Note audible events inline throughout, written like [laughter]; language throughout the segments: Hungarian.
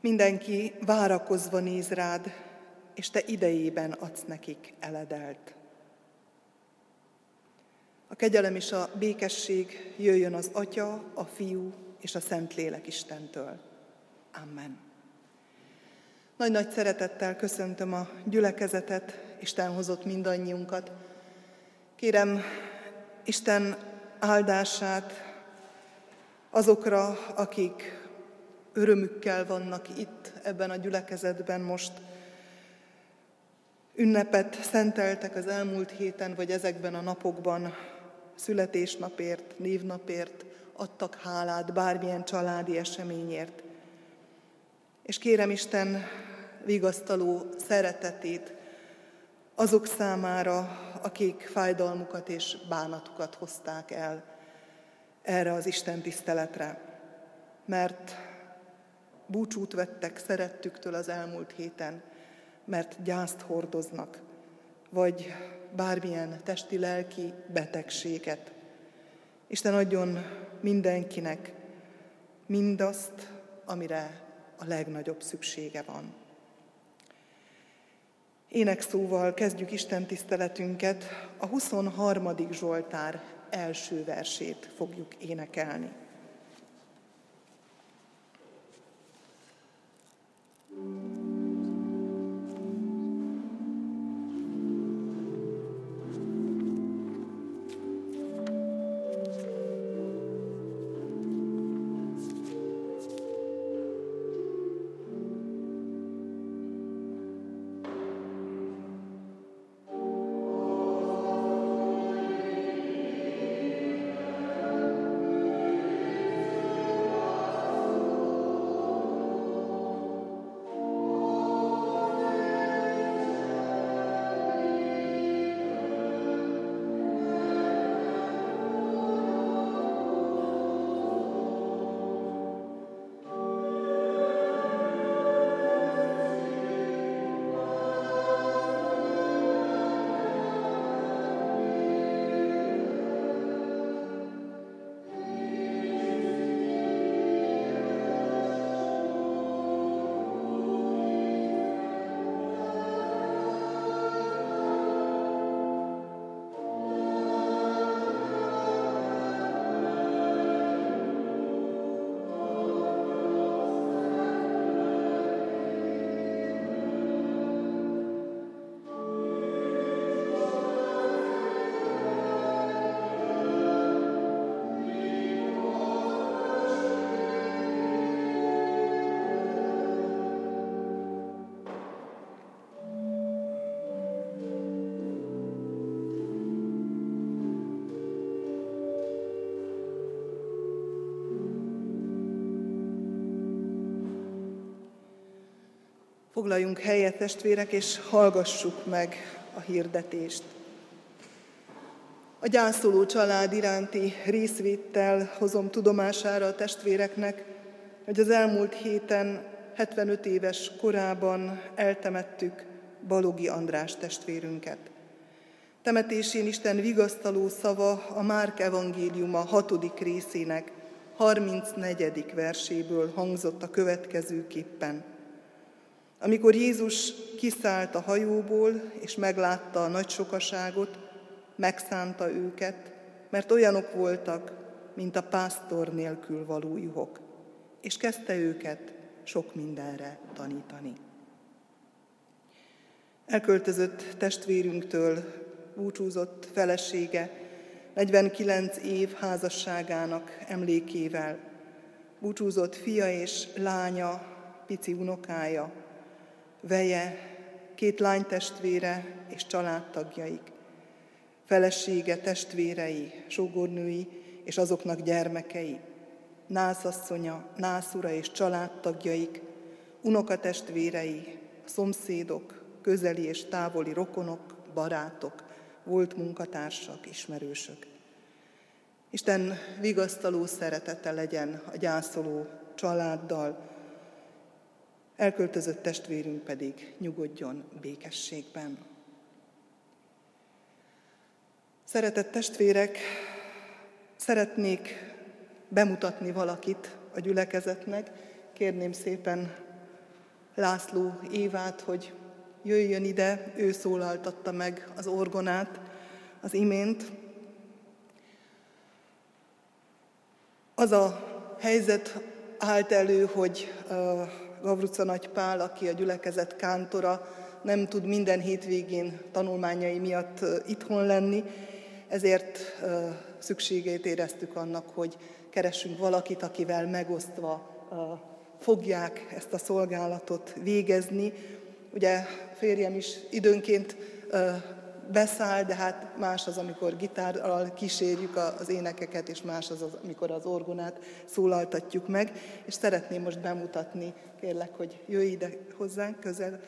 Mindenki várakozva néz rád, és te idejében adsz nekik eledelt. A kegyelem és a békesség jöjjön az Atya, a Fiú és a Szentlélek Istentől. Amen. Nagy-nagy szeretettel köszöntöm a gyülekezetet, Isten hozott mindannyiunkat. Kérem Isten áldását azokra, akik örömükkel vannak itt ebben a gyülekezetben most, ünnepet szenteltek az elmúlt héten, vagy ezekben a napokban, születésnapért, névnapért, adtak hálát bármilyen családi eseményért. És kérem Isten vigasztaló szeretetét azok számára, akik fájdalmukat és bánatukat hozták el erre az Isten tiszteletre. Mert búcsút vettek szerettüktől az elmúlt héten, mert gyászt hordoznak, vagy bármilyen testi-lelki betegséget. Isten adjon mindenkinek mindazt, amire a legnagyobb szüksége van. Énekszóval kezdjük Isten tiszteletünket, a 23. Zsoltár első versét fogjuk énekelni. Foglaljunk helyet, testvérek, és hallgassuk meg a hirdetést. A gyászoló család iránti részvéttel hozom tudomására a testvéreknek, hogy az elmúlt héten 75 éves korában eltemettük Balogi András testvérünket. Temetésén Isten vigasztaló szava a Márk evangéliuma hatodik részének 34. verséből hangzott a következőképpen – amikor Jézus kiszállt a hajóból, és meglátta a nagy sokaságot, megszánta őket, mert olyanok voltak, mint a pásztor nélkül való juhok, és kezdte őket sok mindenre tanítani. Elköltözött testvérünktől búcsúzott felesége 49 év házasságának emlékével, búcsúzott fia és lánya, pici unokája, veje, két lánytestvére és családtagjaik, felesége, testvérei, sógornői és azoknak gyermekei, nászasszonya, nászura és családtagjaik, unokatestvérei, szomszédok, közeli és távoli rokonok, barátok, volt munkatársak, ismerősök. Isten vigasztaló szeretete legyen a gyászoló családdal, elköltözött testvérünk pedig nyugodjon békességben. Szeretett testvérek, szeretnék bemutatni valakit a gyülekezetnek. Kérném szépen László Évát, hogy jöjjön ide, ő szólaltatta meg az orgonát az imént. Az a helyzet állt elő, hogy Gavruca Nagy Pál, aki a gyülekezet kántora, nem tud minden hétvégén tanulmányai miatt itthon lenni, ezért szükségét éreztük annak, hogy keressünk valakit, akivel megosztva fogják ezt a szolgálatot végezni. Ugye férjem is időnként beszáll, de hát más az, amikor gitárral kísérjük az énekeket, és más az, amikor az orgonát szólaltatjuk meg. És szeretném most bemutatni, kérlek, hogy jöjj ide hozzánk közel,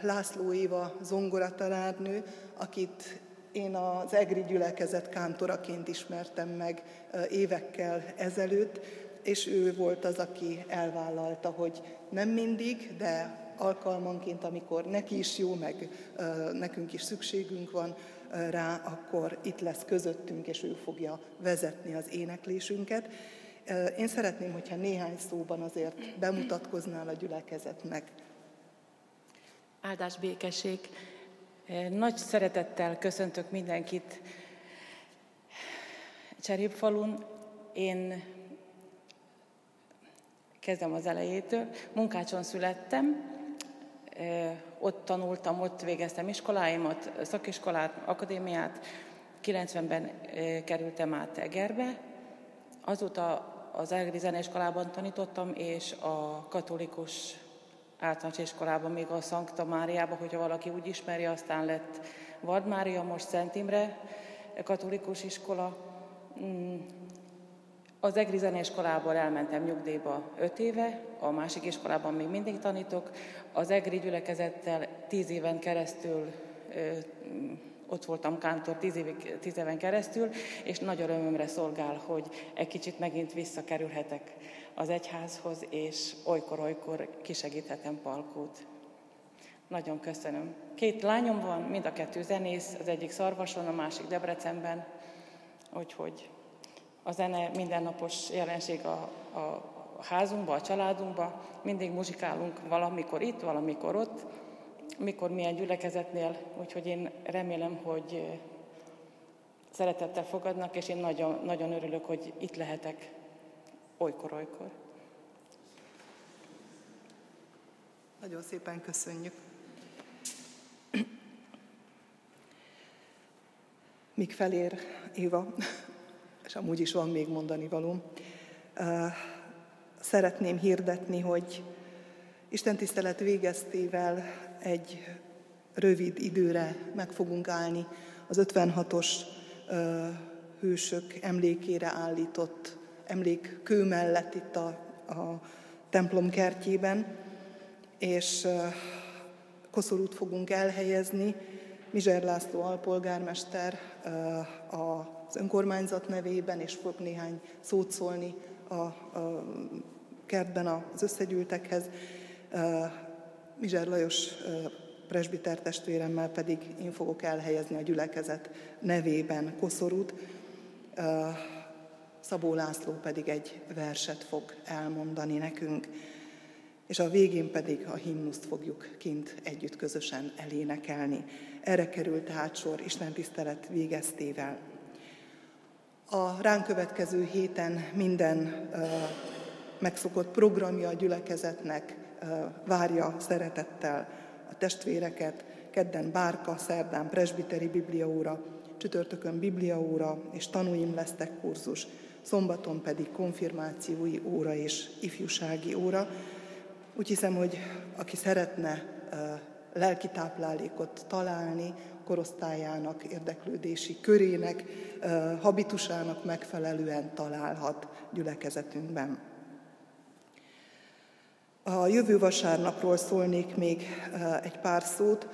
László Éva zongoratanárnő, akit én az EGRI gyülekezet kántoraként ismertem meg évekkel ezelőtt, és ő volt az, aki elvállalta, hogy nem mindig, de alkalmanként, amikor neki is jó, meg nekünk is szükségünk van rá, akkor itt lesz közöttünk, és ő fogja vezetni az éneklésünket. Én szeretném, hogyha néhány szóban azért bemutatkoznál a gyülekezetnek. Áldás békesség! Nagy szeretettel köszöntök mindenkit Cserépfalun. Én kezdem az elejétől. Munkácson születtem, ott tanultam, ott végeztem iskoláimat, szakiskolát, akadémiát. 90-ben kerültem át Egerbe. Azóta az Egri Zeneiskolában tanítottam, és a katolikus általános iskolában, még a Szankta Máriában, hogyha valaki úgy ismeri, aztán lett Vad Mária, most Szent Imre katolikus iskola. Az EGRI zeneiskolából elmentem nyugdíjba öt éve, a másik iskolában még mindig tanítok. Az EGRI gyülekezettel tíz éven keresztül ott voltam kántor tíz, évig, tíz éven keresztül, és nagy örömömre szolgál, hogy egy kicsit megint visszakerülhetek az egyházhoz, és olykor-olykor kisegíthetem Palkót. Nagyon köszönöm. Két lányom van, mind a kettő zenész, az egyik Szarvason, a másik Debrecenben, úgyhogy a zene mindennapos jelenség a, a házunkba, a családunkba, mindig muzsikálunk valamikor itt, valamikor ott, mikor milyen gyülekezetnél, úgyhogy én remélem, hogy szeretettel fogadnak, és én nagyon, nagyon örülök, hogy itt lehetek olykor-olykor. Nagyon szépen köszönjük. Míg felér Éva, és amúgy is van még mondani való, szeretném hirdetni, hogy Isten tisztelet végeztével egy rövid időre meg fogunk állni. Az 56-os hősök emlékére állított emlékkő mellett itt a, a templom kertjében, és koszorút fogunk elhelyezni. Mizser László alpolgármester az önkormányzat nevében, és fog néhány szót szólni a, a kertben az összegyűltekhez. Mizser Lajos presbiter testvéremmel pedig én fogok elhelyezni a gyülekezet nevében koszorút. Szabó László pedig egy verset fog elmondani nekünk, és a végén pedig a himnuszt fogjuk kint együtt közösen elénekelni. Erre került tehát sor Isten tisztelet végeztével. A ránk következő héten minden megszokott programja a gyülekezetnek várja szeretettel a testvéreket, kedden bárka, szerdán presbiteri bibliaóra, csütörtökön bibliaóra és tanúim lesztek kurzus, szombaton pedig konfirmációi óra és ifjúsági óra. Úgy hiszem, hogy aki szeretne lelki táplálékot találni, korosztályának, érdeklődési körének, habitusának megfelelően találhat gyülekezetünkben. A jövő vasárnapról szólnék még egy pár szót.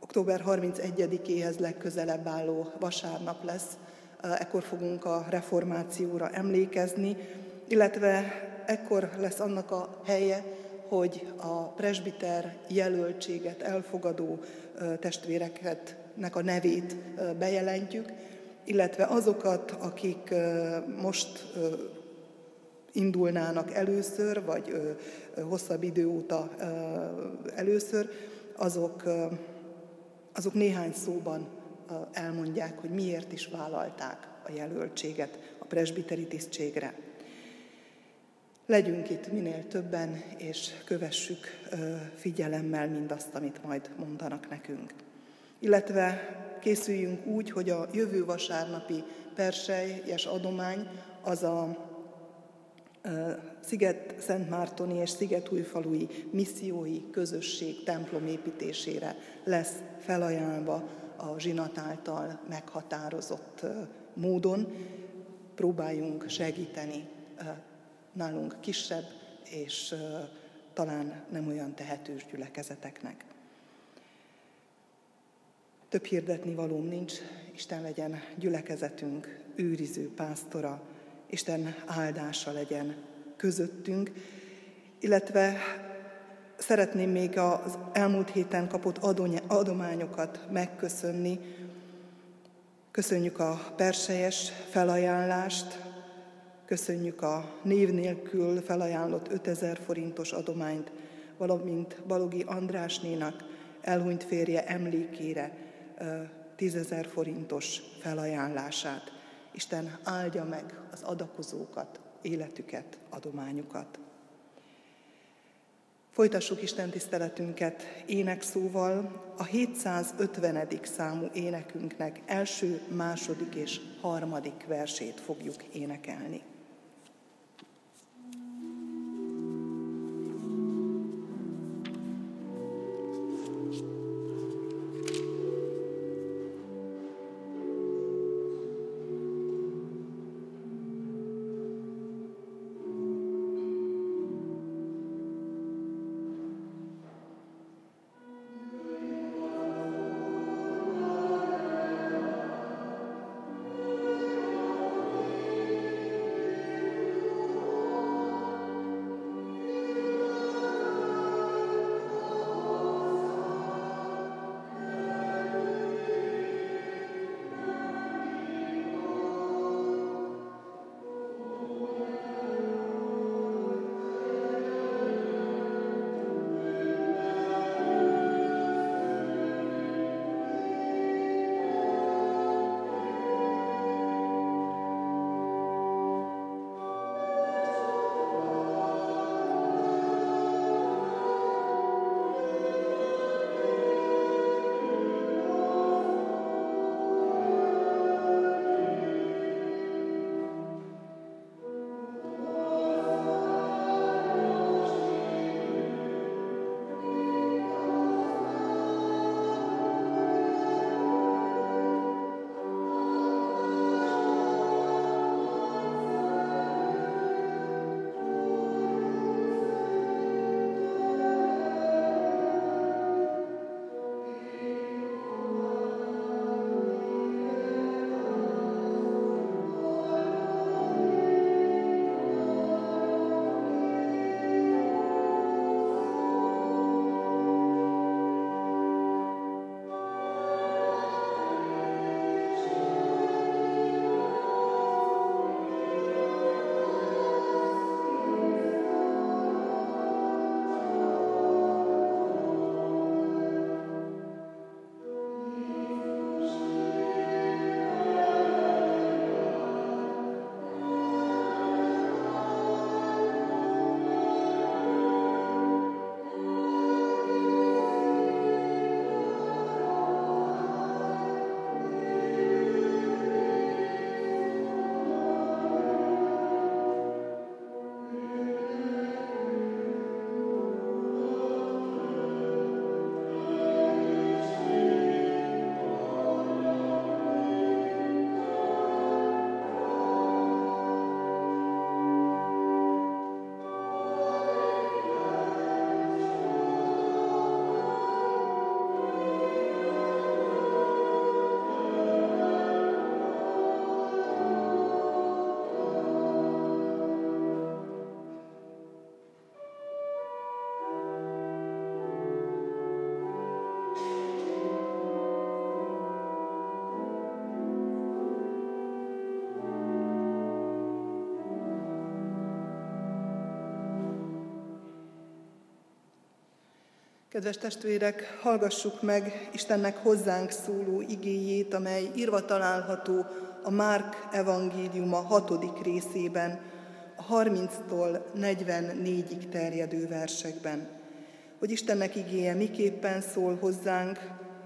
Október 31-éhez legközelebb álló vasárnap lesz ekkor fogunk a reformációra emlékezni, illetve ekkor lesz annak a helye, hogy a presbiter jelöltséget elfogadó testvéreknek a nevét bejelentjük, illetve azokat, akik most indulnának először, vagy hosszabb idő óta először, azok, azok néhány szóban elmondják, hogy miért is vállalták a jelöltséget a presbiteri tisztségre. Legyünk itt minél többen, és kövessük figyelemmel mindazt, amit majd mondanak nekünk. Illetve készüljünk úgy, hogy a jövő vasárnapi perselyes adomány az a Sziget Szentmártoni és Szigetújfalui missziói közösség templom építésére lesz felajánlva a zsinat által meghatározott módon. Próbáljunk segíteni nálunk kisebb és talán nem olyan tehetős gyülekezeteknek. Több hirdetni valóm nincs, Isten legyen gyülekezetünk, őriző pásztora, Isten áldása legyen közöttünk, illetve szeretném még az elmúlt héten kapott adományokat megköszönni. Köszönjük a perselyes felajánlást, köszönjük a név nélkül felajánlott 5000 forintos adományt, valamint Balogi Andrásnénak elhunyt férje emlékére 10.000 forintos felajánlását. Isten áldja meg az adakozókat, életüket, adományukat. Folytassuk Isten tiszteletünket énekszóval, a 750. számú énekünknek első, második és harmadik versét fogjuk énekelni. Kedves testvérek, hallgassuk meg Istennek hozzánk szóló igéjét, amely írva található a Márk evangéliuma hatodik részében, a 30-tól 44-ig terjedő versekben. Hogy Istennek igéje miképpen szól hozzánk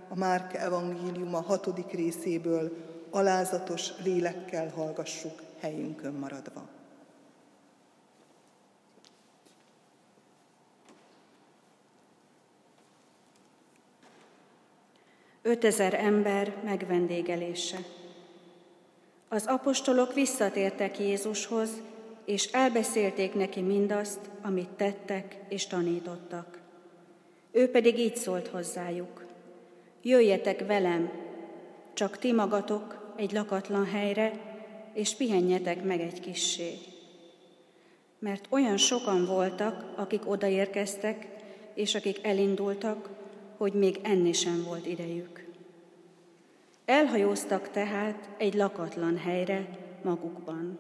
a Márk evangéliuma hatodik részéből, alázatos lélekkel hallgassuk helyünkön maradva. 5000 ember megvendégelése. Az apostolok visszatértek Jézushoz, és elbeszélték neki mindazt, amit tettek és tanítottak. Ő pedig így szólt hozzájuk. Jöjjetek velem, csak ti magatok egy lakatlan helyre, és pihenjetek meg egy kissé. Mert olyan sokan voltak, akik odaérkeztek, és akik elindultak, hogy még enni sem volt idejük. Elhajóztak tehát egy lakatlan helyre magukban.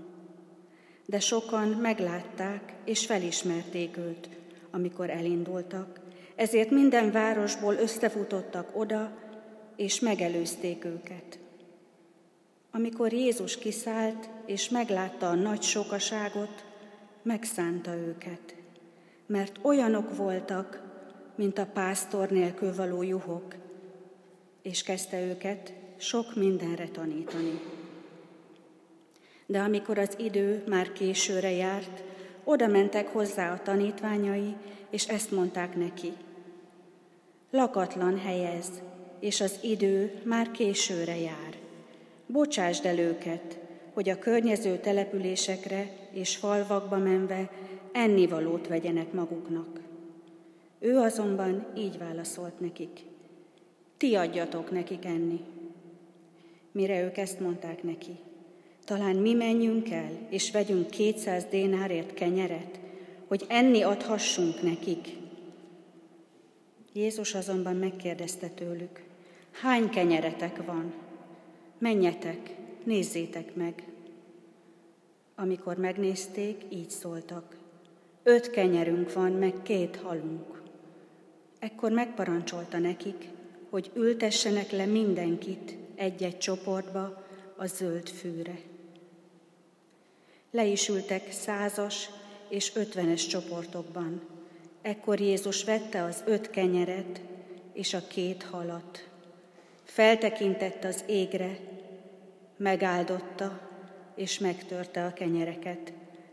De sokan meglátták és felismerték őt, amikor elindultak, ezért minden városból összefutottak oda, és megelőzték őket. Amikor Jézus kiszállt, és meglátta a nagy sokaságot, megszánta őket, mert olyanok voltak, mint a pásztor nélkül való juhok, és kezdte őket sok mindenre tanítani. De amikor az idő már későre járt, oda mentek hozzá a tanítványai, és ezt mondták neki. Lakatlan helyez, és az idő már későre jár. Bocsásd el őket, hogy a környező településekre és falvakba menve ennivalót vegyenek maguknak. Ő azonban így válaszolt nekik. Ti adjatok nekik enni. Mire ők ezt mondták neki, talán mi menjünk el, és vegyünk kétszáz dénárért kenyeret, hogy enni adhassunk nekik. Jézus azonban megkérdezte tőlük, hány kenyeretek van? Menjetek, nézzétek meg. Amikor megnézték, így szóltak. Öt kenyerünk van, meg két halunk. Ekkor megparancsolta nekik, hogy ültessenek le mindenkit egy-egy csoportba a zöld fűre. Le is ültek százas és ötvenes csoportokban. Ekkor Jézus vette az öt kenyeret és a két halat. Feltekintett az égre, megáldotta és megtörte a kenyereket,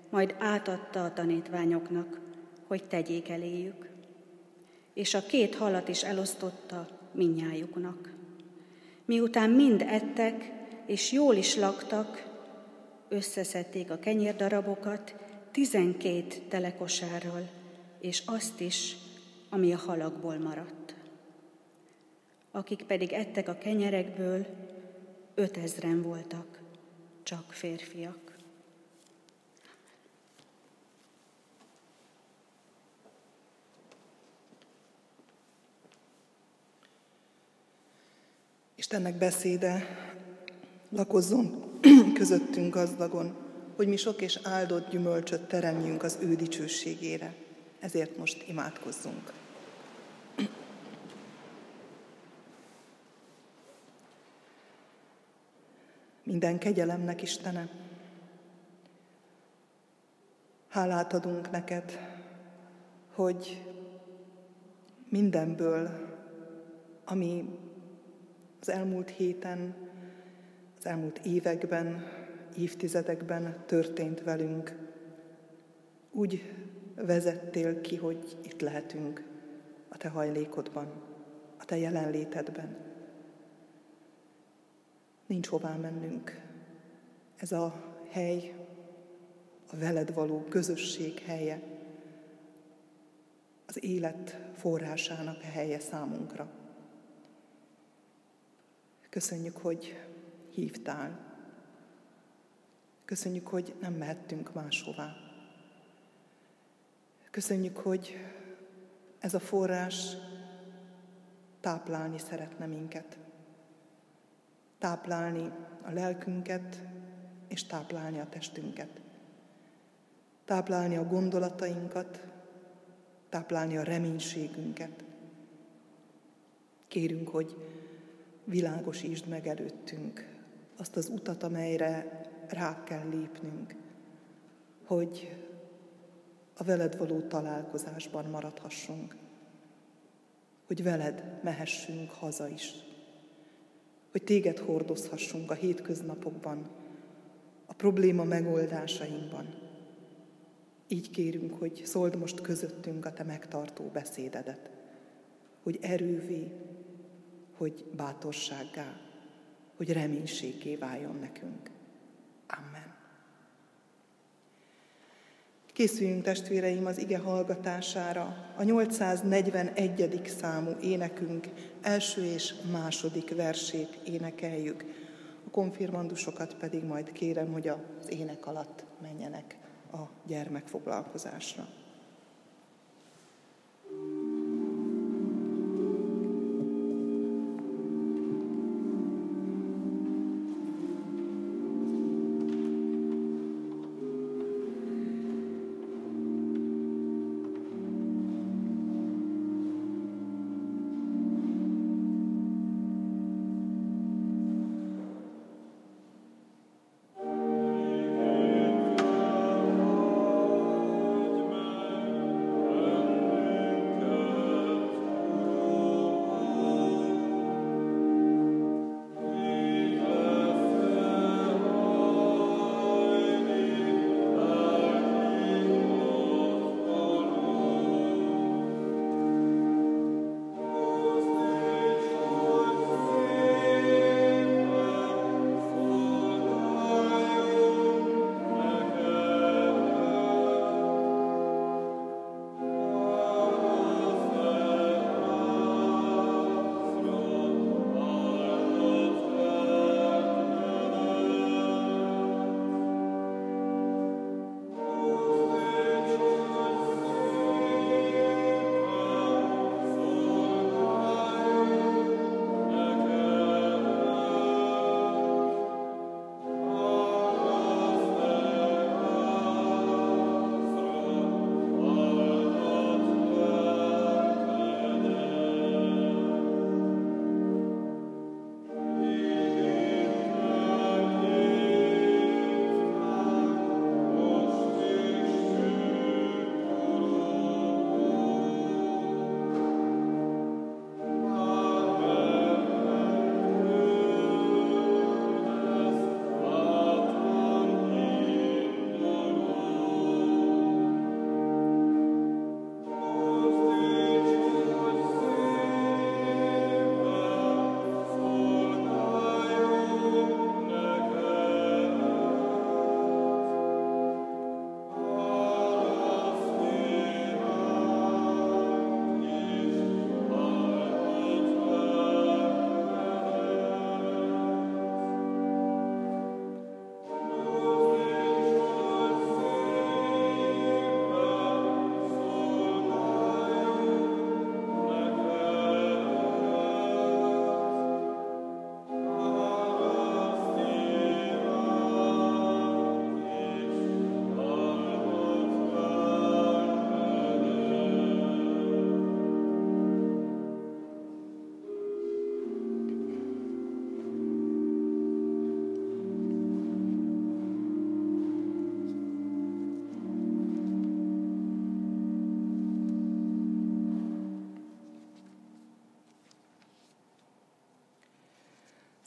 majd átadta a tanítványoknak, hogy tegyék eléjük és a két halat is elosztotta minnyájuknak. Miután mind ettek, és jól is laktak, összeszedték a kenyérdarabokat tizenkét telekosárral, és azt is, ami a halakból maradt. Akik pedig ettek a kenyerekből, ötezren voltak, csak férfiak. Istennek beszéde lakozzon [clears throat] közöttünk gazdagon, hogy mi sok és áldott gyümölcsöt teremjünk az ő dicsőségére. Ezért most imádkozzunk. [clears throat] Minden kegyelemnek, Istenem, hálát adunk neked, hogy mindenből, ami az elmúlt héten, az elmúlt években, évtizedekben történt velünk. Úgy vezettél ki, hogy itt lehetünk a Te hajlékodban, a Te jelenlétedben. Nincs hová mennünk. Ez a hely, a veled való közösség helye, az élet forrásának a helye számunkra. Köszönjük, hogy hívtál. Köszönjük, hogy nem mehettünk máshová. Köszönjük, hogy ez a forrás táplálni szeretne minket. Táplálni a lelkünket, és táplálni a testünket. Táplálni a gondolatainkat, táplálni a reménységünket, Kérünk, hogy világosítsd meg előttünk azt az utat, amelyre rá kell lépnünk, hogy a veled való találkozásban maradhassunk, hogy veled mehessünk haza is, hogy téged hordozhassunk a hétköznapokban, a probléma megoldásainkban. Így kérünk, hogy szóld most közöttünk a te megtartó beszédedet, hogy erővé, hogy bátorsággá, hogy reménységé váljon nekünk. Amen. Készüljünk testvéreim az ige hallgatására. A 841. számú énekünk első és második versét énekeljük. A konfirmandusokat pedig majd kérem, hogy az ének alatt menjenek a gyermekfoglalkozásra.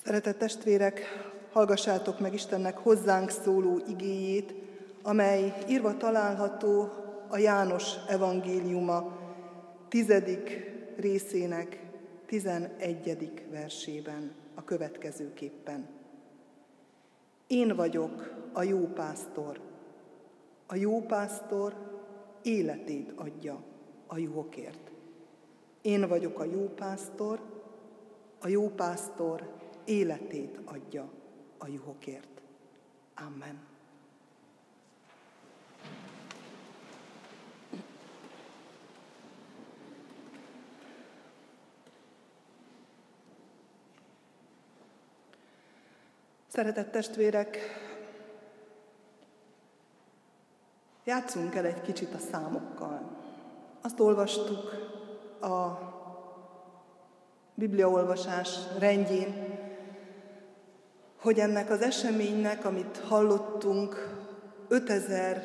Szeretett testvérek, hallgassátok meg Istennek hozzánk szóló igéjét, amely írva található a János evangéliuma tizedik részének tizenegyedik versében a következőképpen. Én vagyok a jó pásztor. A jó pásztor életét adja a juhokért. Én vagyok a jó pásztor, a jó pásztor életét adja a juhokért. Amen. Szeretett testvérek, játszunk el egy kicsit a számokkal. Azt olvastuk a bibliaolvasás rendjén, hogy ennek az eseménynek, amit hallottunk, 5000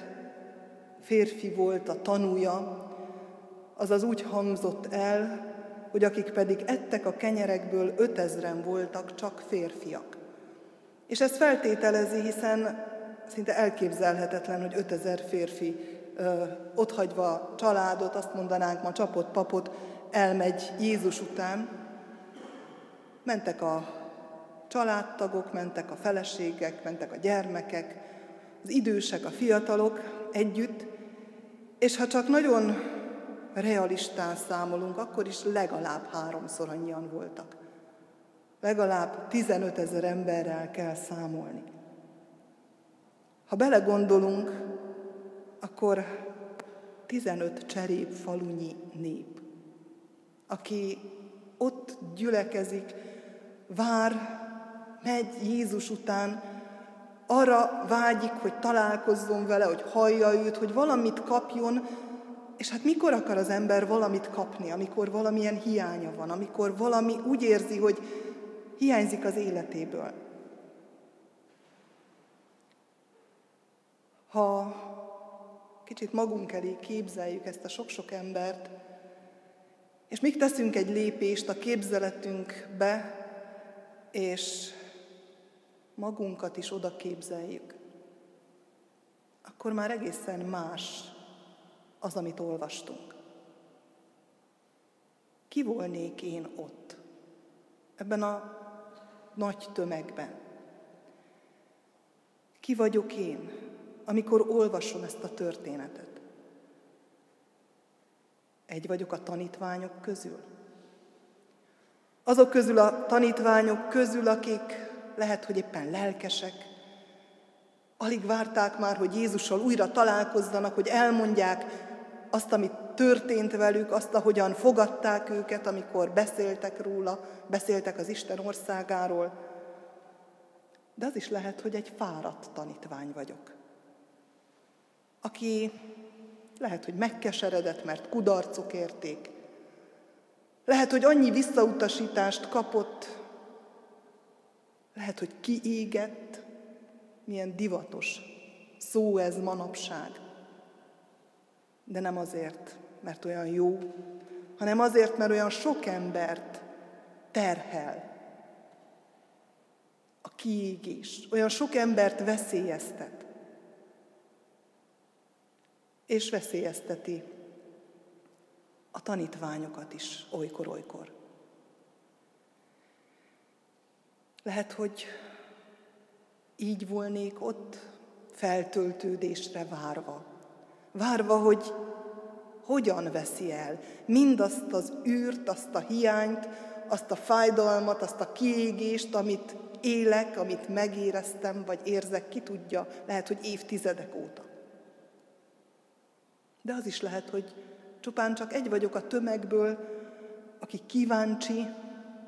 férfi volt a tanúja, azaz úgy hangzott el, hogy akik pedig ettek a kenyerekből, 5000-en voltak csak férfiak. És ez feltételezi, hiszen szinte elképzelhetetlen, hogy 5000 férfi ö, otthagyva családot, azt mondanánk ma csapott papot, elmegy Jézus után. Mentek a családtagok, mentek a feleségek, mentek a gyermekek, az idősek, a fiatalok együtt, és ha csak nagyon realistán számolunk, akkor is legalább háromszor annyian voltak. Legalább 15 ezer emberrel kell számolni. Ha belegondolunk, akkor 15 cserép falunyi nép, aki ott gyülekezik, vár, megy Jézus után, arra vágyik, hogy találkozzon vele, hogy hallja őt, hogy valamit kapjon, és hát mikor akar az ember valamit kapni, amikor valamilyen hiánya van, amikor valami úgy érzi, hogy hiányzik az életéből. Ha kicsit magunk elé képzeljük ezt a sok-sok embert, és még teszünk egy lépést a képzeletünkbe, és magunkat is oda képzeljük, akkor már egészen más az, amit olvastunk. Ki volnék én ott, ebben a nagy tömegben? Ki vagyok én, amikor olvasom ezt a történetet? Egy vagyok a tanítványok közül. Azok közül a tanítványok közül, akik lehet, hogy éppen lelkesek, alig várták már, hogy Jézussal újra találkozzanak, hogy elmondják azt, amit történt velük, azt, ahogyan fogadták őket, amikor beszéltek róla, beszéltek az Isten országáról. De az is lehet, hogy egy fáradt tanítvány vagyok, aki lehet, hogy megkeseredett, mert kudarcok érték. Lehet, hogy annyi visszautasítást kapott, lehet, hogy kiégett, milyen divatos szó ez manapság. De nem azért, mert olyan jó, hanem azért, mert olyan sok embert terhel a kiégés, olyan sok embert veszélyeztet, és veszélyezteti a tanítványokat is olykor-olykor. Lehet, hogy így volnék ott, feltöltődésre várva. Várva, hogy hogyan veszi el mindazt az űrt, azt a hiányt, azt a fájdalmat, azt a kiégést, amit élek, amit megéreztem, vagy érzek, ki tudja, lehet, hogy évtizedek óta. De az is lehet, hogy csupán csak egy vagyok a tömegből, aki kíváncsi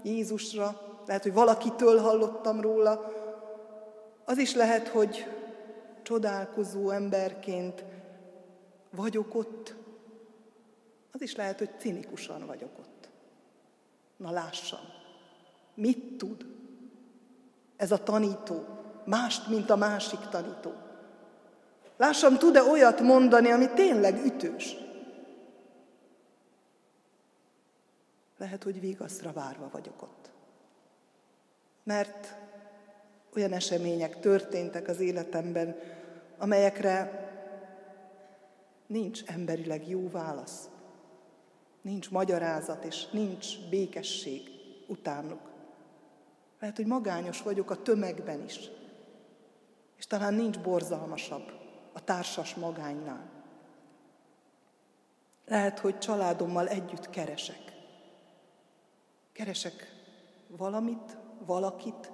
Jézusra, lehet, hogy valakitől hallottam róla, az is lehet, hogy csodálkozó emberként vagyok ott, az is lehet, hogy cinikusan vagyok ott. Na lássam, mit tud ez a tanító, mást, mint a másik tanító. Lássam, tud-e olyat mondani, ami tényleg ütős. Lehet, hogy vigaszra várva vagyok ott mert olyan események történtek az életemben, amelyekre nincs emberileg jó válasz, nincs magyarázat és nincs békesség utánuk. Lehet, hogy magányos vagyok a tömegben is, és talán nincs borzalmasabb a társas magánynál. Lehet, hogy családommal együtt keresek. Keresek valamit, valakit,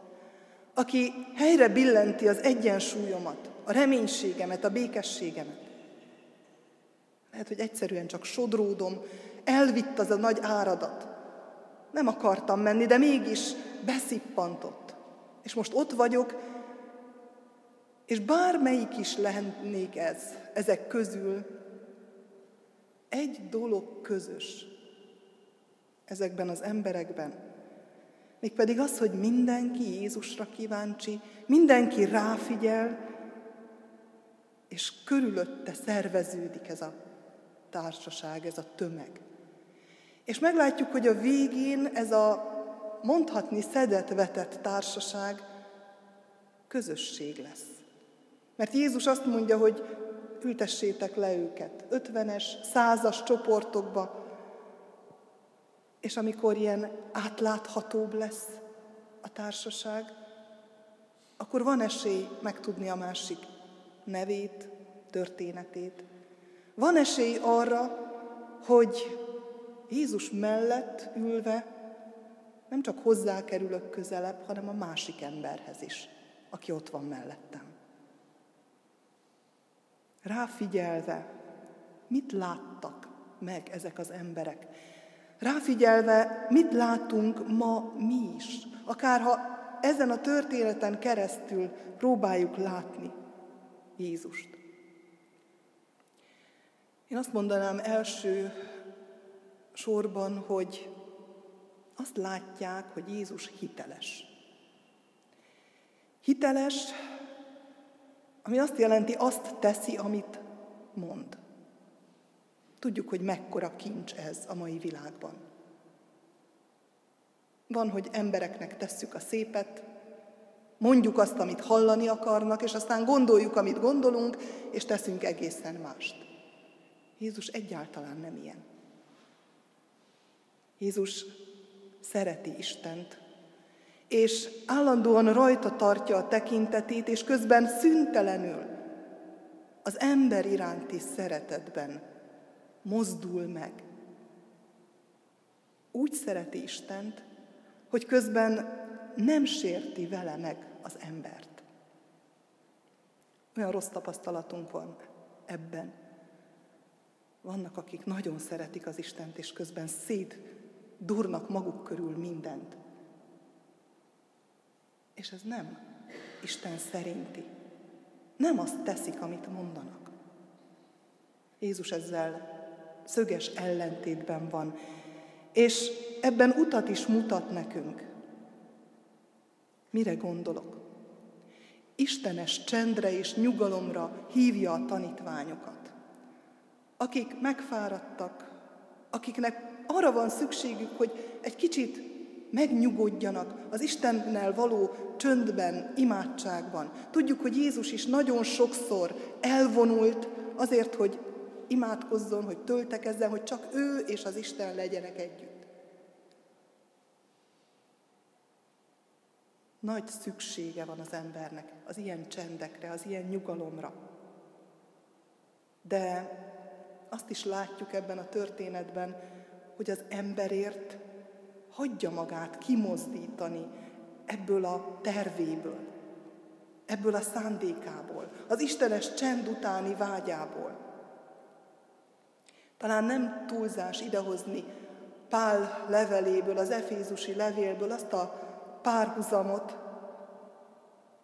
aki helyre billenti az egyensúlyomat, a reménységemet, a békességemet. Lehet, hogy egyszerűen csak sodródom, elvitt az a nagy áradat. Nem akartam menni, de mégis beszippantott. És most ott vagyok, és bármelyik is lehetnék ez, ezek közül, egy dolog közös ezekben az emberekben, Mégpedig az, hogy mindenki Jézusra kíváncsi, mindenki ráfigyel, és körülötte szerveződik ez a társaság, ez a tömeg. És meglátjuk, hogy a végén ez a mondhatni szedett-vetett társaság közösség lesz. Mert Jézus azt mondja, hogy ültessétek le őket ötvenes, százas csoportokba, és amikor ilyen átláthatóbb lesz a társaság, akkor van esély megtudni a másik nevét, történetét. Van esély arra, hogy Jézus mellett ülve nem csak hozzá kerülök közelebb, hanem a másik emberhez is, aki ott van mellettem. Ráfigyelve, mit láttak meg ezek az emberek? Ráfigyelve, mit látunk ma mi is? Akárha ezen a történeten keresztül próbáljuk látni Jézust. Én azt mondanám első sorban, hogy azt látják, hogy Jézus hiteles. Hiteles, ami azt jelenti, azt teszi, amit mond. Tudjuk, hogy mekkora kincs ez a mai világban. Van, hogy embereknek tesszük a szépet, mondjuk azt, amit hallani akarnak, és aztán gondoljuk, amit gondolunk, és teszünk egészen mást. Jézus egyáltalán nem ilyen. Jézus szereti Istent, és állandóan rajta tartja a tekintetét, és közben szüntelenül az ember iránti szeretetben mozdul meg. Úgy szereti Istent, hogy közben nem sérti vele meg az embert. Olyan rossz tapasztalatunk van ebben. Vannak, akik nagyon szeretik az Istent, és közben szét durnak maguk körül mindent. És ez nem Isten szerinti. Nem azt teszik, amit mondanak. Jézus ezzel szöges ellentétben van, és ebben utat is mutat nekünk. Mire gondolok? Istenes csendre és nyugalomra hívja a tanítványokat, akik megfáradtak, akiknek arra van szükségük, hogy egy kicsit megnyugodjanak az Istennel való csöndben, imádságban. Tudjuk, hogy Jézus is nagyon sokszor elvonult azért, hogy imádkozzon, hogy töltekezzen, hogy csak ő és az Isten legyenek együtt. Nagy szüksége van az embernek az ilyen csendekre, az ilyen nyugalomra. De azt is látjuk ebben a történetben, hogy az emberért hagyja magát kimozdítani ebből a tervéből, ebből a szándékából, az Istenes csend utáni vágyából. Talán nem túlzás idehozni Pál leveléből, az Efézusi levélből azt a párhuzamot,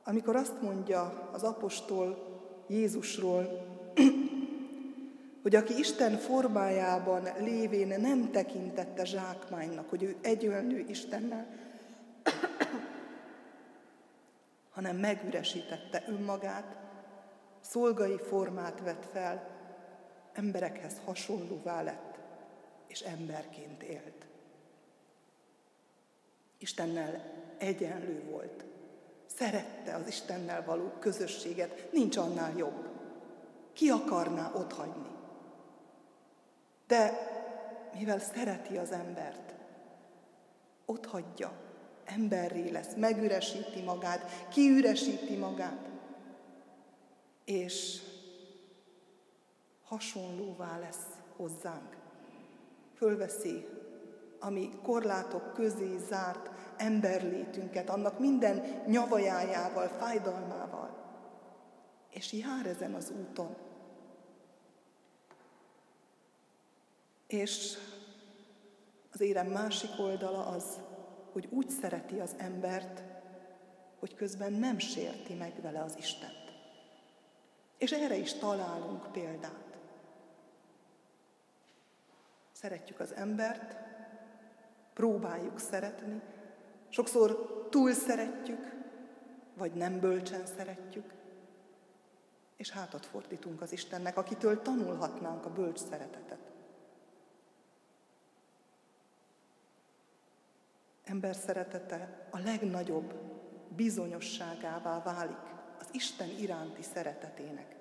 amikor azt mondja az apostol Jézusról, hogy aki Isten formájában lévén nem tekintette zsákmánynak, hogy ő egyölnő Istennel, hanem megüresítette önmagát, szolgai formát vett fel, emberekhez hasonlóvá lett, és emberként élt. Istennel egyenlő volt. Szerette az Istennel való közösséget, nincs annál jobb. Ki akarná otthagyni? De mivel szereti az embert, ott hagyja, emberré lesz, megüresíti magát, kiüresíti magát, és hasonlóvá lesz hozzánk. Fölveszi ami korlátok közé zárt emberlétünket, annak minden nyavajájával, fájdalmával, és jár ezen az úton. És az érem másik oldala az, hogy úgy szereti az embert, hogy közben nem sérti meg vele az Istent. És erre is találunk példát. Szeretjük az embert, próbáljuk szeretni, Sokszor túl szeretjük, vagy nem bölcsen szeretjük, és hátat fordítunk az Istennek, akitől tanulhatnánk a bölcs szeretetet. Ember szeretete a legnagyobb bizonyosságává válik az Isten iránti szeretetének.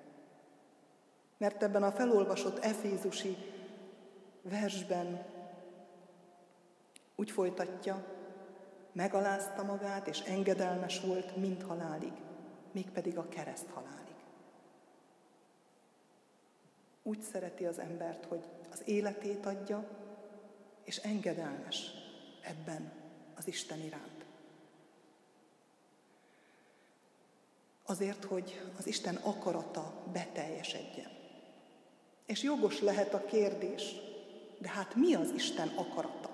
Mert ebben a felolvasott Efézusi versben úgy folytatja, megalázta magát, és engedelmes volt mind halálig, mégpedig a kereszt halálig. Úgy szereti az embert, hogy az életét adja, és engedelmes ebben az Isten iránt. Azért, hogy az Isten akarata beteljesedjen. És jogos lehet a kérdés, de hát mi az Isten akarata?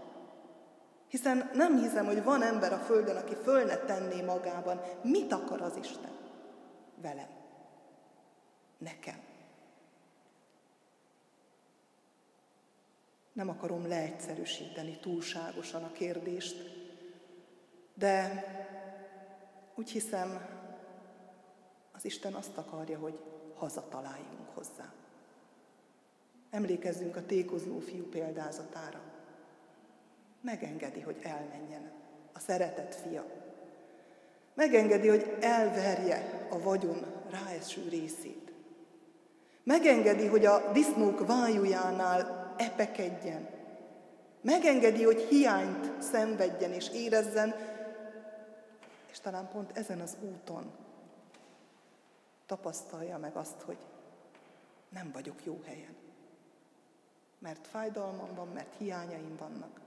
Hiszen nem hiszem, hogy van ember a Földön, aki föl ne tenné magában, mit akar az Isten velem, nekem. Nem akarom leegyszerűsíteni túlságosan a kérdést, de úgy hiszem, az Isten azt akarja, hogy hazataláljunk hozzá. Emlékezzünk a tékozló fiú példázatára. Megengedi, hogy elmenjen a szeretett fia. Megengedi, hogy elverje a vagyon ráeső részét. Megengedi, hogy a disznók vájújánál epekedjen. Megengedi, hogy hiányt szenvedjen és érezzen, és talán pont ezen az úton tapasztalja meg azt, hogy nem vagyok jó helyen. Mert fájdalmam van, mert hiányaim vannak,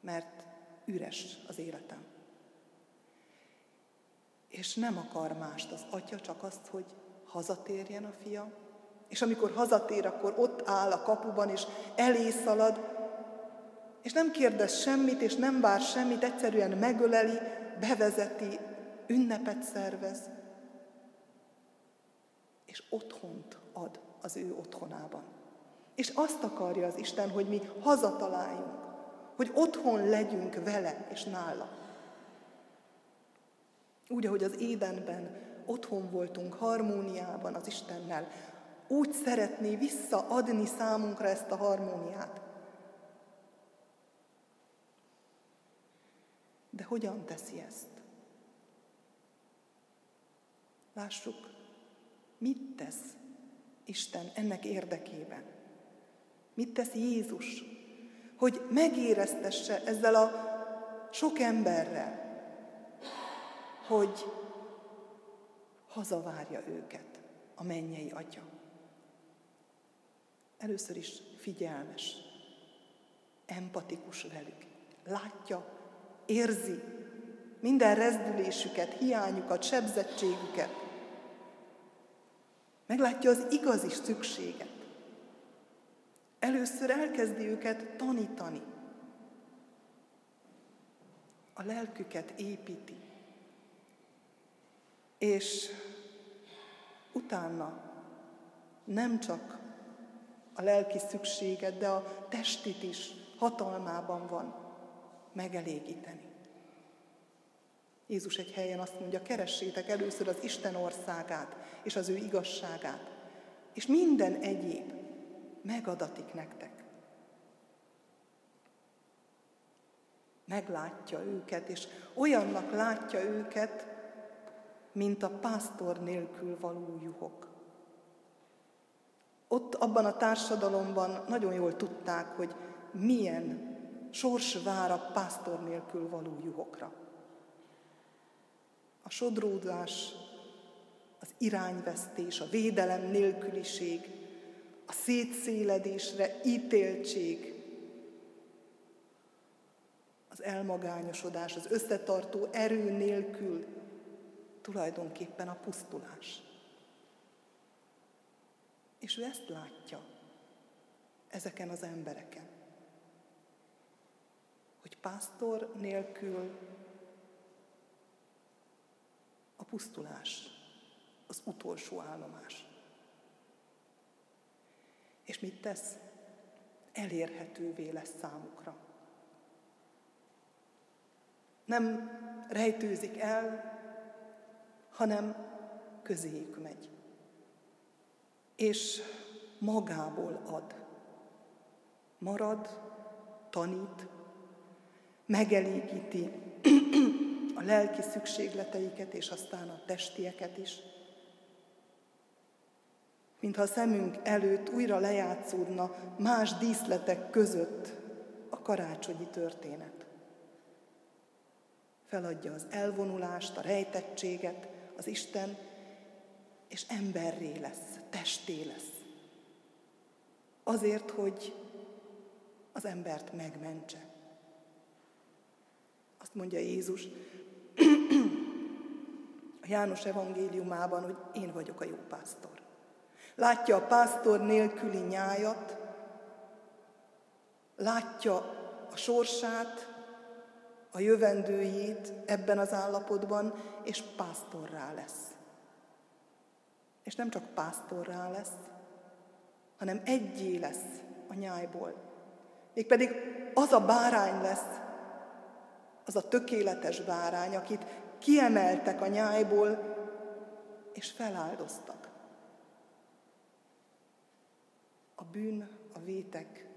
mert üres az életem. És nem akar mást az atya, csak azt, hogy hazatérjen a fia, és amikor hazatér, akkor ott áll a kapuban, és elé szalad, és nem kérdez semmit, és nem vár semmit, egyszerűen megöleli, bevezeti, ünnepet szervez, és otthont ad az ő otthonában. És azt akarja az Isten, hogy mi hazataláljunk, hogy otthon legyünk vele és nála. Úgy, ahogy az édenben otthon voltunk, harmóniában az Istennel, úgy szeretné visszaadni számunkra ezt a harmóniát. De hogyan teszi ezt? Lássuk, mit tesz Isten ennek érdekében. Mit tesz Jézus, hogy megéreztesse ezzel a sok emberrel, hogy hazavárja őket a mennyei atya. Először is figyelmes, empatikus velük. Látja, érzi minden rezdülésüket, hiányukat, sebzettségüket. Meglátja az igazi szükséget. Először elkezdi őket tanítani. A lelküket építi. És utána nem csak a lelki szükséget, de a testit is hatalmában van megelégíteni. Jézus egy helyen azt mondja, keressétek először az Isten országát és az ő igazságát, és minden egyéb megadatik nektek. Meglátja őket, és olyannak látja őket, mint a pásztor nélkül való juhok. Ott abban a társadalomban nagyon jól tudták, hogy milyen sors vár a pásztor nélkül való juhokra. A sodródás, az irányvesztés, a védelem nélküliség, a szétszéledésre ítéltség, az elmagányosodás, az összetartó erő nélkül tulajdonképpen a pusztulás. És ő ezt látja ezeken az embereken, hogy pásztor nélkül a pusztulás, az utolsó állomás. És mit tesz? Elérhetővé lesz számukra. Nem rejtőzik el, hanem közéjük megy. És magából ad. Marad, tanít, megelégíti [clears throat] a lelki szükségleteiket, és aztán a testieket is. Mintha a szemünk előtt újra lejátszódna más díszletek között a karácsonyi történet. Feladja az elvonulást, a rejtettséget, az Isten, és emberré lesz, testé lesz. Azért, hogy az embert megmentse. Azt mondja Jézus [clears throat] a János evangéliumában, hogy én vagyok a jó pásztor. Látja a pásztor nélküli nyájat, látja a sorsát, a jövendőjét ebben az állapotban, és pásztorrá lesz. És nem csak pásztorrá lesz, hanem egyé lesz a nyájból. Mégpedig az a bárány lesz, az a tökéletes bárány, akit kiemeltek a nyájból, és feláldoztak. A bűn, a vétek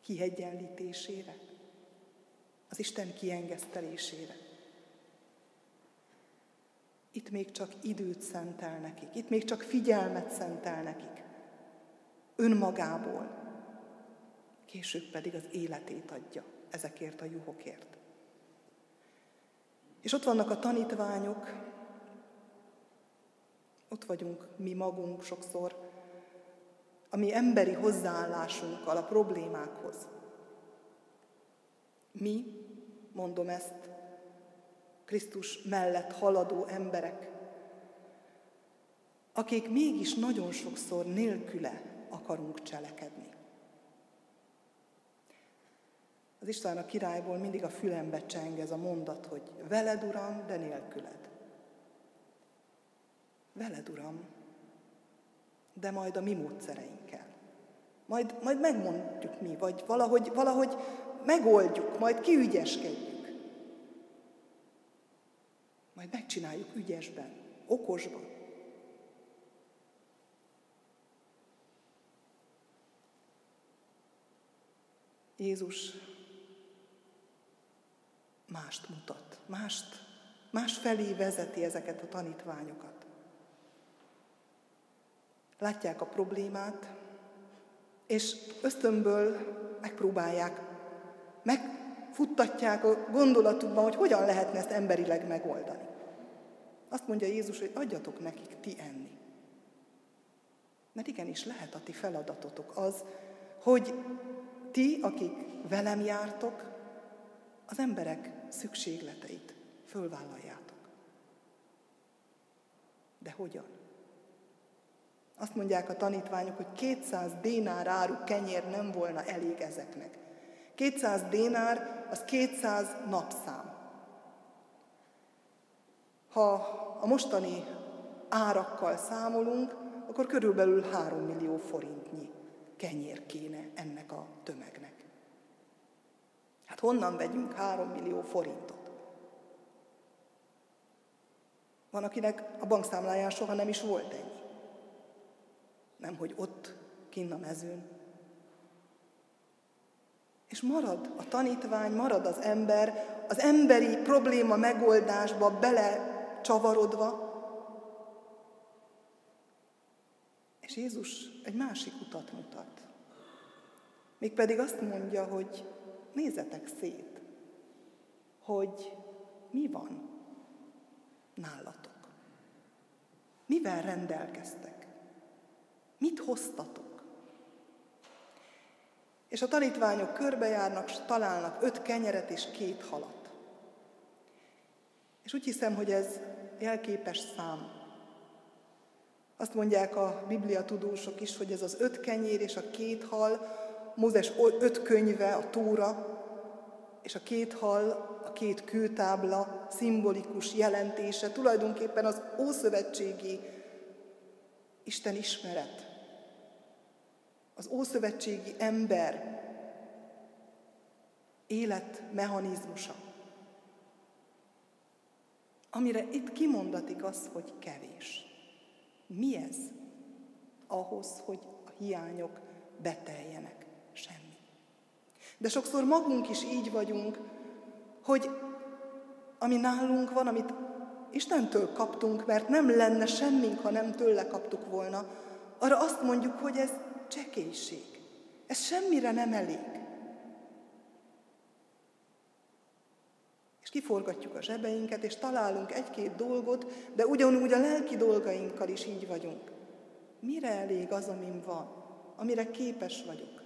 kiegyenlítésére, az Isten kiengesztelésére. Itt még csak időt szentel nekik, itt még csak figyelmet szentel nekik. Önmagából, később pedig az életét adja ezekért a juhokért. És ott vannak a tanítványok, ott vagyunk mi magunk sokszor, a mi emberi hozzáállásunkkal a problémákhoz. Mi, mondom ezt, Krisztus mellett haladó emberek, akik mégis nagyon sokszor nélküle akarunk cselekedni. Az István a királyból mindig a fülembe cseng ez a mondat, hogy veled, Uram, de nélküled. Veled, Uram, de majd a mi módszereinkkel. Majd, majd megmondjuk mi, vagy valahogy, valahogy megoldjuk, majd kiügyeskedjük. Majd megcsináljuk ügyesben, okosban. Jézus mást mutat, mást, más felé vezeti ezeket a tanítványokat. Látják a problémát, és ösztönből megpróbálják, megfuttatják a gondolatukban, hogy hogyan lehetne ezt emberileg megoldani. Azt mondja Jézus, hogy adjatok nekik ti enni. Mert igenis lehet a ti feladatotok az, hogy ti, akik velem jártok, az emberek szükségleteit fölvállaljátok. De hogyan? Azt mondják a tanítványok, hogy 200 dénár áru kenyér nem volna elég ezeknek. 200 dénár az 200 napszám. Ha a mostani árakkal számolunk, akkor körülbelül 3 millió forintnyi kenyér kéne ennek a tömegnek. Hát honnan vegyünk 3 millió forintot? Van, akinek a bankszámláján soha nem is volt ennyi. Nem, hogy ott, kinn a mezőn. És marad a tanítvány, marad az ember, az emberi probléma megoldásba bele csavarodva, és Jézus egy másik utat mutat. Mégpedig azt mondja, hogy nézzetek szét, hogy mi van nálatok. Mivel rendelkeztek? Mit hoztatok? És a tanítványok körbejárnak, és találnak öt kenyeret és két halat. És úgy hiszem, hogy ez jelképes szám. Azt mondják a Biblia tudósok is, hogy ez az öt kenyér és a két hal Mózes öt könyve, a Tóra, és a két hal, a két kőtábla szimbolikus jelentése tulajdonképpen az ószövetségi Isten ismeret. Az ószövetségi ember élet mechanizmusa, amire itt kimondatik az, hogy kevés. Mi ez ahhoz, hogy a hiányok beteljenek? Semmi. De sokszor magunk is így vagyunk, hogy ami nálunk van, amit Istentől kaptunk, mert nem lenne semmink, ha nem tőle kaptuk volna, arra azt mondjuk, hogy ez csekélység. Ez semmire nem elég. És kiforgatjuk a zsebeinket, és találunk egy-két dolgot, de ugyanúgy a lelki dolgainkkal is így vagyunk. Mire elég az, amim van, amire képes vagyok,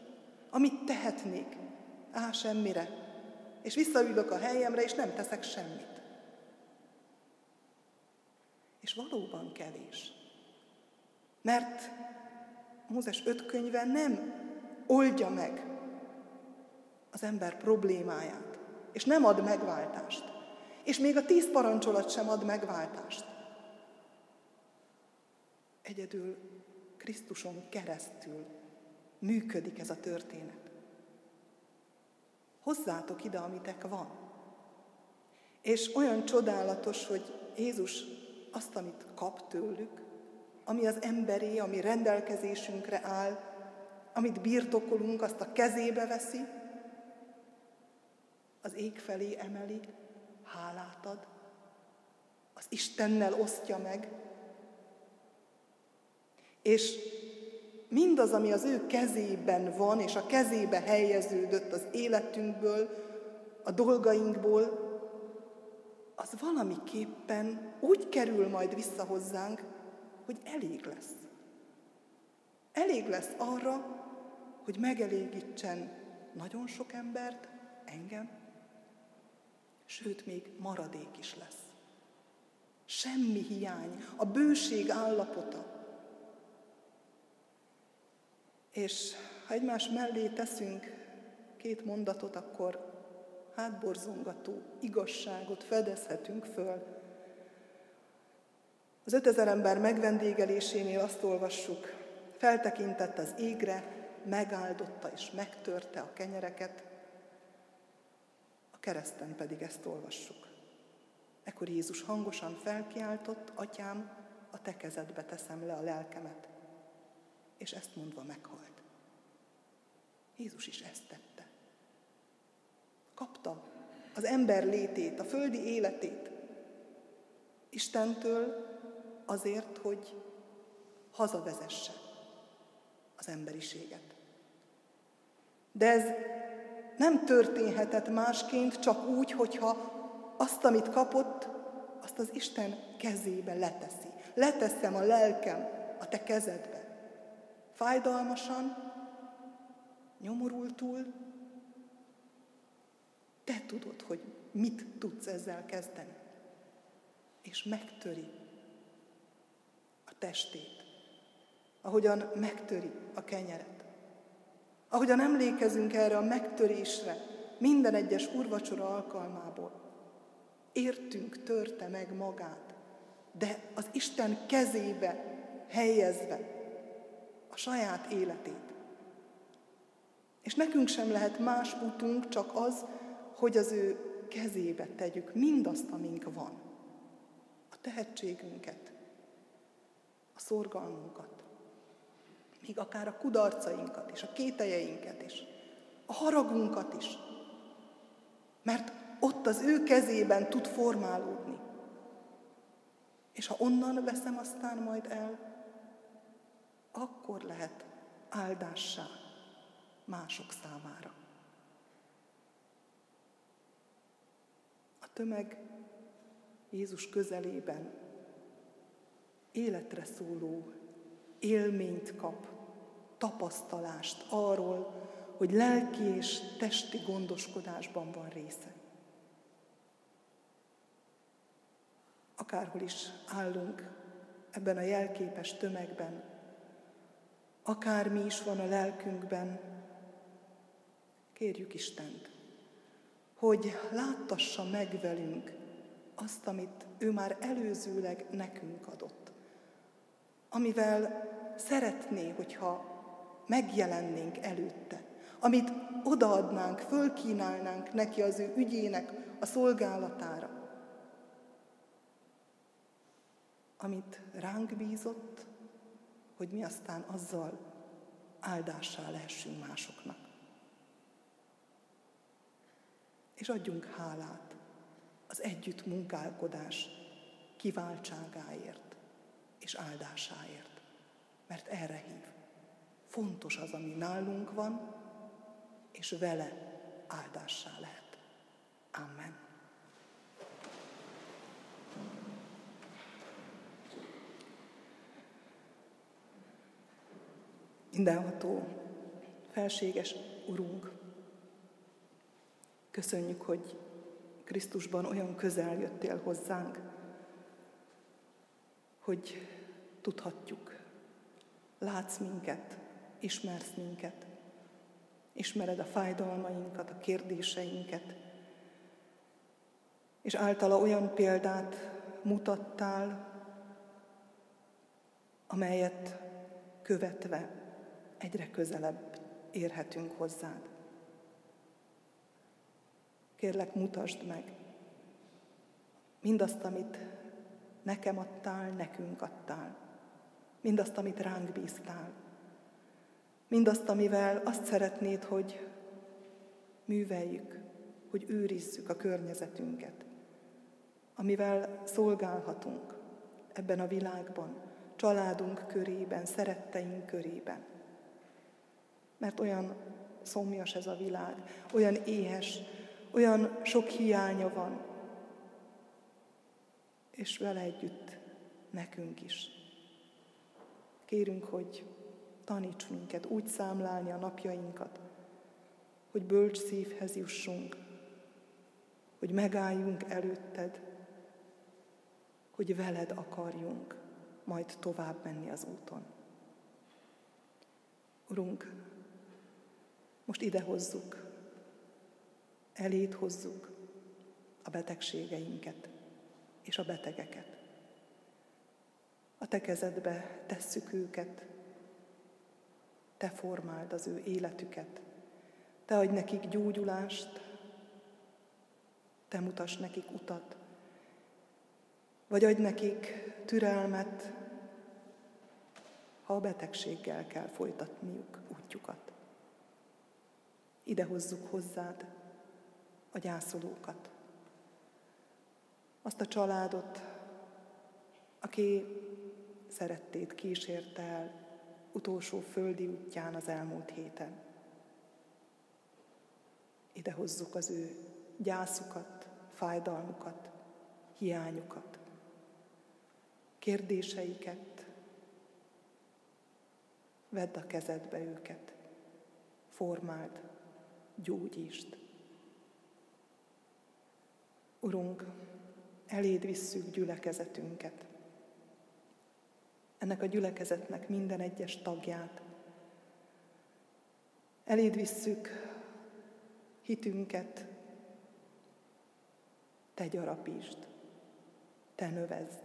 amit tehetnék? Á, semmire. És visszaülök a helyemre, és nem teszek semmit. És valóban kevés. Mert Mózes öt könyve nem oldja meg az ember problémáját, és nem ad megváltást. És még a tíz parancsolat sem ad megváltást. Egyedül Krisztuson keresztül működik ez a történet. Hozzátok ide, amitek van. És olyan csodálatos, hogy Jézus azt, amit kap tőlük, ami az emberé, ami rendelkezésünkre áll, amit birtokolunk, azt a kezébe veszi, az ég felé emeli, hálát ad, az Istennel osztja meg, és mindaz, ami az ő kezében van, és a kezébe helyeződött az életünkből, a dolgainkból, az valamiképpen úgy kerül majd vissza hozzánk, hogy elég lesz. Elég lesz arra, hogy megelégítsen nagyon sok embert, engem, sőt, még maradék is lesz. Semmi hiány, a bőség állapota. És ha egymás mellé teszünk két mondatot, akkor hátborzongató igazságot fedezhetünk föl. Az ötezer ember megvendégelésénél azt olvassuk, feltekintett az égre, megáldotta és megtörte a kenyereket, a kereszten pedig ezt olvassuk. Ekkor Jézus hangosan felkiáltott, Atyám, a te kezedbe teszem le a lelkemet. És ezt mondva meghalt. Jézus is ezt tette. Kapta az ember létét, a földi életét Istentől azért, hogy hazavezesse az emberiséget. De ez nem történhetett másként, csak úgy, hogyha azt, amit kapott, azt az Isten kezébe leteszi. Leteszem a lelkem a te kezedbe. Fájdalmasan, nyomorultul, te tudod, hogy mit tudsz ezzel kezdeni. És megtöri testét, ahogyan megtöri a kenyeret. Ahogyan emlékezünk erre a megtörésre minden egyes urvacsora alkalmából. Értünk törte meg magát, de az Isten kezébe helyezve a saját életét. És nekünk sem lehet más utunk, csak az, hogy az ő kezébe tegyük mindazt, amink van. A tehetségünket, a szorgalmunkat, még akár a kudarcainkat is, a kételjeinket is, a haragunkat is. Mert ott az ő kezében tud formálódni. És ha onnan veszem aztán majd el, akkor lehet áldássá mások számára. A tömeg Jézus közelében életre szóló élményt kap, tapasztalást arról, hogy lelki és testi gondoskodásban van része. Akárhol is állunk ebben a jelképes tömegben, akármi is van a lelkünkben, kérjük Istent, hogy láttassa meg velünk azt, amit ő már előzőleg nekünk adott, amivel szeretné, hogyha megjelennénk előtte, amit odaadnánk, fölkínálnánk neki az ő ügyének a szolgálatára, amit ránk bízott, hogy mi aztán azzal áldássá lehessünk másoknak. És adjunk hálát az együtt munkálkodás kiváltságáért és áldásáért, mert erre hív. Fontos az, ami nálunk van, és vele áldássá lehet. Amen. Mindenható, felséges Urunk, köszönjük, hogy Krisztusban olyan közel jöttél hozzánk, hogy tudhatjuk, látsz minket, ismersz minket, ismered a fájdalmainkat, a kérdéseinket, és általa olyan példát mutattál, amelyet követve egyre közelebb érhetünk hozzád. Kérlek, mutasd meg mindazt, amit nekem adtál, nekünk adtál, mindazt, amit ránk bíztál, mindazt, amivel azt szeretnéd, hogy műveljük, hogy őrizzük a környezetünket, amivel szolgálhatunk ebben a világban, családunk körében, szeretteink körében. Mert olyan szomjas ez a világ, olyan éhes, olyan sok hiánya van, és vele együtt nekünk is. Kérünk, hogy taníts minket úgy számlálni a napjainkat, hogy bölcs szívhez jussunk, hogy megálljunk előtted, hogy veled akarjunk majd tovább menni az úton. Urunk, most ide hozzuk, elét hozzuk a betegségeinket és a betegeket. A te kezedbe tesszük őket, te formáld az ő életüket, te adj nekik gyógyulást, te mutass nekik utat, vagy adj nekik türelmet, ha a betegséggel kell folytatniuk útjukat. Ide hozzuk hozzád a gyászolókat, azt a családot, aki szerettét kísérte el utolsó földi útján az elmúlt héten. Ide hozzuk az ő gyászukat, fájdalmukat, hiányukat, kérdéseiket, vedd a kezedbe őket, formáld, gyógyítsd. Urunk, eléd visszük gyülekezetünket, ennek a gyülekezetnek minden egyes tagját. Eléd visszük hitünket, te gyarapítsd, te növezd,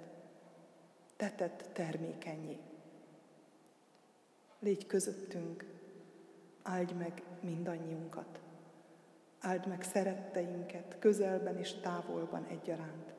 te tett termékenyé. Légy közöttünk, áldj meg mindannyiunkat. Áld meg szeretteinket, közelben és távolban egyaránt.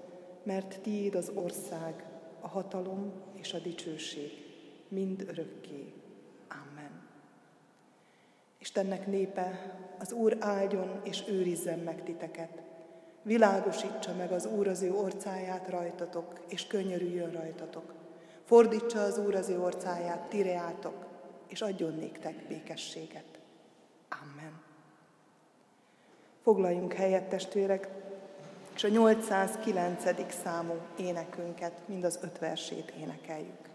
mert tiéd az ország, a hatalom és a dicsőség, mind örökké. Amen. Istennek népe, az Úr áldjon és őrizzen meg titeket. Világosítsa meg az Úr az ő orcáját rajtatok, és könyörüljön rajtatok. Fordítsa az Úr az ő orcáját, tireátok, és adjon néktek békességet. Amen. Foglaljunk helyet, testvérek, és a 809. számú énekünket, mind az öt versét énekeljük.